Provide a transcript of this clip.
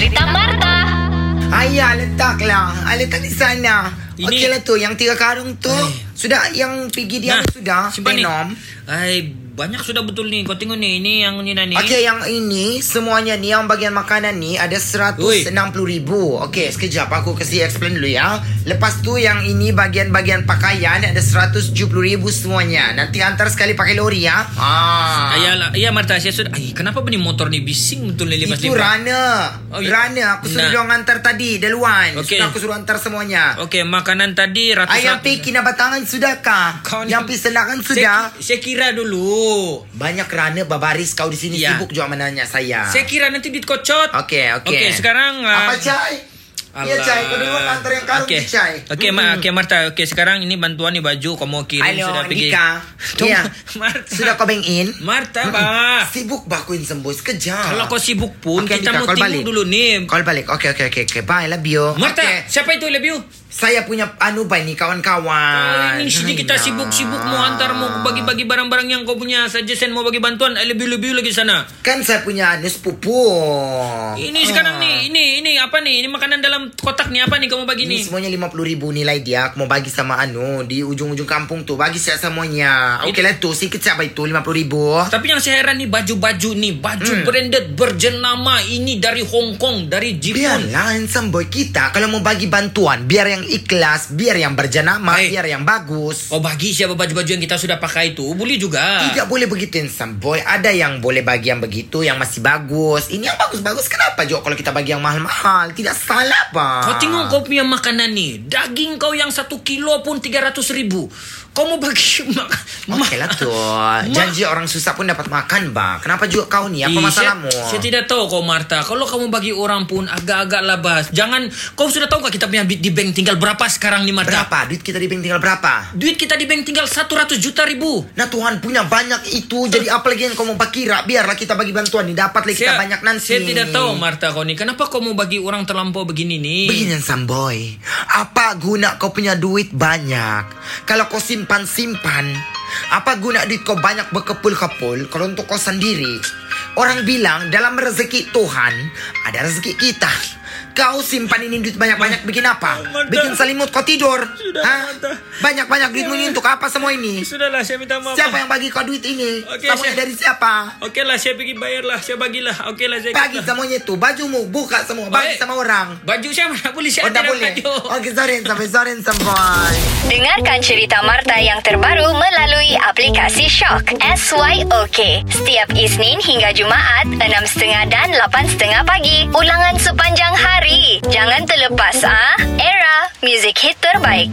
cerita Marta. Ayah letaklah. Ah, letak di sana. Ini- Okeylah tu yang tiga karung tu. Ay. Sudah yang pergi dia Nah, sudah. simpan ni. Ay, banyak sudah betul ni. Kau tengok ni. Ini yang ni dah ni. Okey, yang ini semuanya ni yang bagian makanan ni ada 160 ribu. Okey, sekejap aku kasi explain dulu ya. Lepas tu yang ini bagian-bagian pakaian ada 170 ribu semuanya. Nanti antar sekali pakai lori ya. Ah. Ayalah, ya Marta, saya sudah. Ay, kenapa ni motor ni bising betul ni limas Itu Rana. Oh, ya. Rana aku suruh Nah. dia hantar tadi duluan. Okey. Sudah aku suruh hantar semuanya. Okey, makanan tadi ratus Ayam pergi nak batangan sudahkah? Kau ni- Yang pergi sendakan sudah? Saya, saya kira dulu. Banyak kerana babaris kau di sini Ya. sibuk jual menanya saya. Saya kira nanti duit kocot. Okey, okey. Okey, sekarang ah, Apa cai? Iya cai, kau dulu antar yang karung Okey. okay. cai. Okey, Ma, okey Marta. Okey, sekarang ini bantuan ni baju kau mau kirim Halo, sudah pergi. Nika. Iya. Marta. Sudah kau in? Marta, bah. Sibuk bah aku in sembuh sekejap. Kalau kau sibuk pun Okey, kita Nika, mau tengok balik. dulu ni. Call balik. Okey, okey, okey. Okay. Bye, love you. Marta, Okey. siapa itu love you? Saya punya anu bye ni kawan-kawan. Oh, ini sini kita Ayah. sibuk-sibuk mau antar mau bagi-bagi barang-barang yang kau punya suggestion mau bagi bantuan I lebih lebih lagi sana. Kan saya punya anu sepupu. Ini Ah. sekarang nih, ini ini apa nih? Ini makanan dalam kotak nih apa nih? Kamu bagi Ini nih? semuanya 50 ribu nilai dia. Aku mau bagi sama anu Di ujung-ujung kampung tu Bagi saya semuanya. Okey lah tu Sikit siapa itu 50 ribu. Tapi yang saya heran nih baju-baju nih, baju Hmm. branded berjenama ini dari Hong Kong, dari Jepun. Biarlah handsome boy kita Kalau mau bagi bantuan Biar yang ikhlas Biar yang berjenama Baik. Biar yang bagus. Oh bagi siapa baju-baju yang kita sudah pakai itu? Boleh juga. Tidak boleh begitu handsome boy. Ada yang boleh bagi yang begitu Yang masih bagus. Ini yang bagus-bagus Kenapa juga kalau kita bagi yang mahal-mahal? Tidak salah pak Kau tengok kau punya makanan nih, daging kau yang satu kilo pun 300 ribu. Kau mau bagi mak Okey lah tu Janji orang susah pun dapat makan bah Kenapa juga kau ni Apa Ih, masalahmu Saya, saya tidak tahu kau Marta. Kalau kamu bagi orang pun agak-agak labas. Jangan kau sudah tahu gak kita punya duit di bank tinggal berapa sekarang nih Marta? Berapa? Duit kita di bank tinggal berapa? Duit kita di bank tinggal 100 juta ribu. Nah Tuhan punya banyak itu Jadi apa lagi yang kau mau kira Biarlah kita bagi bantuan nih Dapat lagi kita banyak nanti Saya tidak tahu Marta kau nih. Kenapa kau mau bagi orang terlampau begini nih? Begini Samboy. Apa guna kau punya duit banyak? Kalau kau simpan-simpan Apa guna duit kau banyak berkepul-kepul? Kalau untuk kau sendiri. Orang bilang dalam rezeki Tuhan Ada rezeki kita Kau simpan ini duit banyak-banyak bikin apa? Marta. Bikin selimut kau tidur Sudah, Hah? Banyak-banyak duitmu ini untuk apa semua ini? Sudahlah, saya minta maaf. Siapa yang bagi kau duit ini? Oke, Semuanya saya- dari siapa? Oke lah, saya pergi bayar lah. Saya bagilah. Oke lah, saya Bagi semuanya itu Bajumu buka semua Bagi Baik. sama orang Baju saya mana boleh saya Oh tidak boleh baju. Okey Zorin sampai Zorin sampai Dengarkan cerita Marta yang terbaru melalui aplikasi Shock. SYOK. Setiap Isnin hingga Jumaat, 6.30 dan 8.30 pagi. Ulangan. Jangan terlepas ah. Era, music hit terbaik.